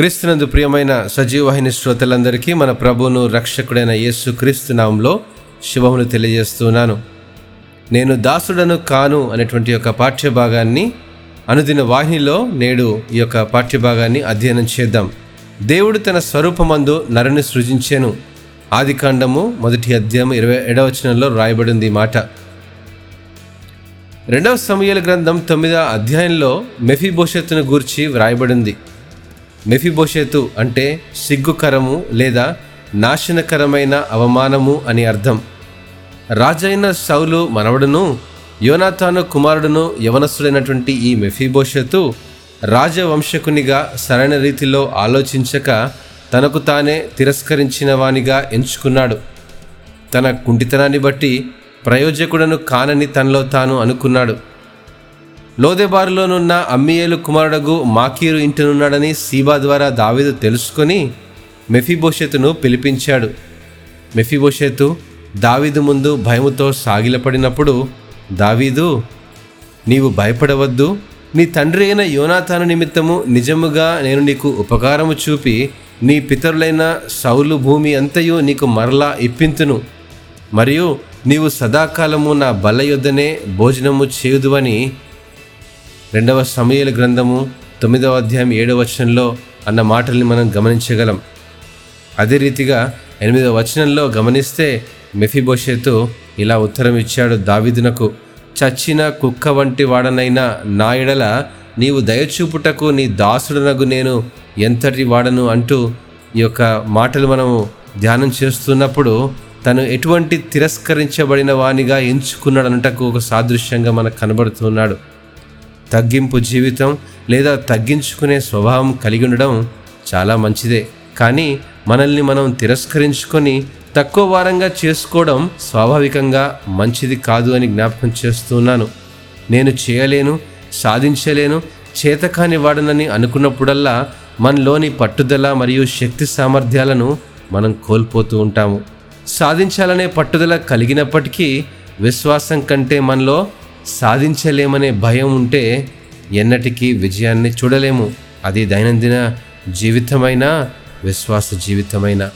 క్రీస్తునందు ప్రియమైన సజీవవాహిని శ్రోతలందరికీ మన ప్రభువును రక్షకుడైన యేసు క్రీస్తు నామంలో శుభములు తెలియజేస్తున్నాను. నేను దాసుడను కాను అనేటువంటి యొక్క పాఠ్యభాగాన్ని అనుదిన వాహినిలో నేడు ఈ యొక్క పాఠ్యభాగాన్ని అధ్యయనం చేద్దాం. దేవుడు తన స్వరూపమందు నరుని సృజించెను. ఆదికాండము మొదటి అధ్యాయం ఇరవై ఏడవచనంలో రాయబడింది ఈ మాట. రెండవ సమయాల గ్రంథం తొమ్మిదవ అధ్యాయంలో మెఫీభోషత్తును గూర్చి వ్రాయబడింది. మెఫిబోషేతు అంటే సిగ్గుకరము లేదా నాశనకరమైన అవమానము అని అర్థం. రాజైన సౌలు మనవడును యోనాథాను కుమారుడును యవనస్తుడైనటువంటి ఈ మెఫీభోషెతు రాజవంశకునిగా సరైన రీతిలో ఆలోచించక తనకు తానే తిరస్కరించిన వానిగా ఎంచుకున్నాడు. తన కుంటితనాన్ని బట్టి ప్రయోజకుడను కానని తనలో తాను అనుకున్నాడు. లోదెబారులోనున్న అమ్మియేలు కుమారుడగు మాకీరు ఇంటినున్నాడని సీబా ద్వారా దావీదు తెలుసుకొని మెఫీబోషెతును పిలిపించాడు. మెఫీబోషెతు దావీదు ముందు భయముతో సాగిలపడినప్పుడు దావీదు నీవు భయపడవద్దు. నీ తండ్రి అయిన యోనాథాను నిమిత్తము నిజముగా నేను నీకు ఉపకారము చూపి నీ పితరులైన సౌలు భూమి అంతయు నీకు మరలా ఇప్పింతును. మరియు నీవు సదాకాలము నా బల్ల యొద్దనే భోజనము చేయుదువని రెండవ సమయల గ్రంథము తొమ్మిదవ అధ్యాయం ఏడవ వచనంలో అన్న మాటల్ని మనం గమనించగలం. అదే రీతిగా ఎనిమిదవ వచనంలో గమనిస్తే మెఫిబోషేతు ఇలా ఉత్తరం ఇచ్చాడు దావిదునకు చచ్చిన కుక్క వంటి వాడనైనా నా ఎడల నీవు దయచూపుటకు నీ దాసుడనగు నేను ఎంతటి వాడను? అంటూ ఈ యొక్క మాటలు మనము ధ్యానం చేస్తున్నప్పుడు తను ఎటువంటి తిరస్కరించబడిన వానిగా ఎంచుకున్నాడనటకు ఒక సాదృశ్యంగా మనకు కనబడుతున్నాడు తగ్గింపు జీవితం లేదా తగ్గించుకునే స్వభావం కలిగి ఉండడం చాలా మంచిదే. కానీ మనల్ని మనం తిరస్కరించుకొని తక్కువ వారంగా చేసుకోవడం స్వాభావికంగా మంచిది కాదు అని జ్ఞాపకం చేస్తున్నాను. నేను చేయలేను సాధించలేను చేతకాని వాడనని అనుకున్నప్పుడల్లా మనలోని పట్టుదల మరియు శక్తి సామర్థ్యాలను మనం కోల్పోతూ ఉంటాము. సాధించాలనే పట్టుదల కలిగినప్పటికీ విశ్వాసం కంటే మనలో సాధించలేమనే భయం ఉంటే ఎన్నటికీ విజయాన్ని చూడలేము. అది దైనందిన జీవితమైన విశ్వాస జీవితమైన.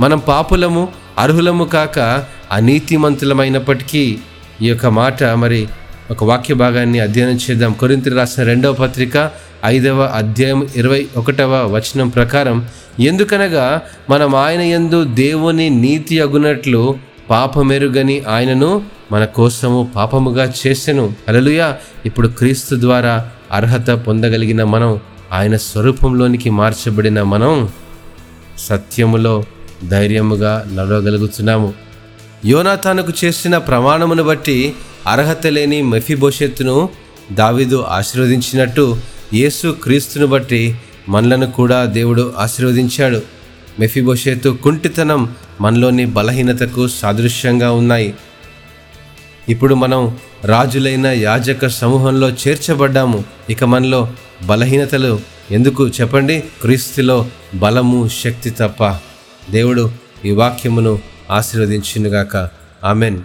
మనం పాపులము అర్హులము కాక అనీతిమంతులమైనప్పటికీ ఈ యొక్క మాట మరి ఒక వాక్య భాగాన్ని అధ్యయనం చేద్దాం. కొరింత రాసిన రెండవ పత్రిక ఐదవ అధ్యాయం ఇరవై ఒకటవ వచనం ప్రకారం ఎందుకనగా మనం ఆయన యందు దేవుని నీతి అగునట్లు పాపమెరుగని ఆయనను మన కోసము పాపముగా చేసెను. అలలుయా ఇప్పుడు క్రీస్తు ద్వారా అర్హత పొందగలిగిన మనం ఆయన స్వరూపంలోనికి మార్చబడిన మనం సత్యములో ధైర్యముగా నడవగలుగుతున్నాము. యోనాథానుకు చేసిన ప్రమాణమును బట్టి అర్హత లేని మెఫిభోషెత్తును దావిదు ఆశీర్వదించినట్టు యేసు క్రీస్తును బట్టి మనలను కూడా దేవుడు ఆశీర్వదించాడు. మెఫిబోషేతు కుంటితనం మనలోని బలహీనతకు సాదృశ్యంగా ఉన్నాయి. ఇప్పుడు మనం రాజులైన యాజక సమూహంలో చేర్చబడ్డాము. ఇక మనలో బలహీనతలు ఎందుకు చెప్పండి? క్రీస్తులో బలము శక్తి తప్ప దేవుడు ఈ వాక్యమును ఆశీర్వదించినగాక. ఆమెన్.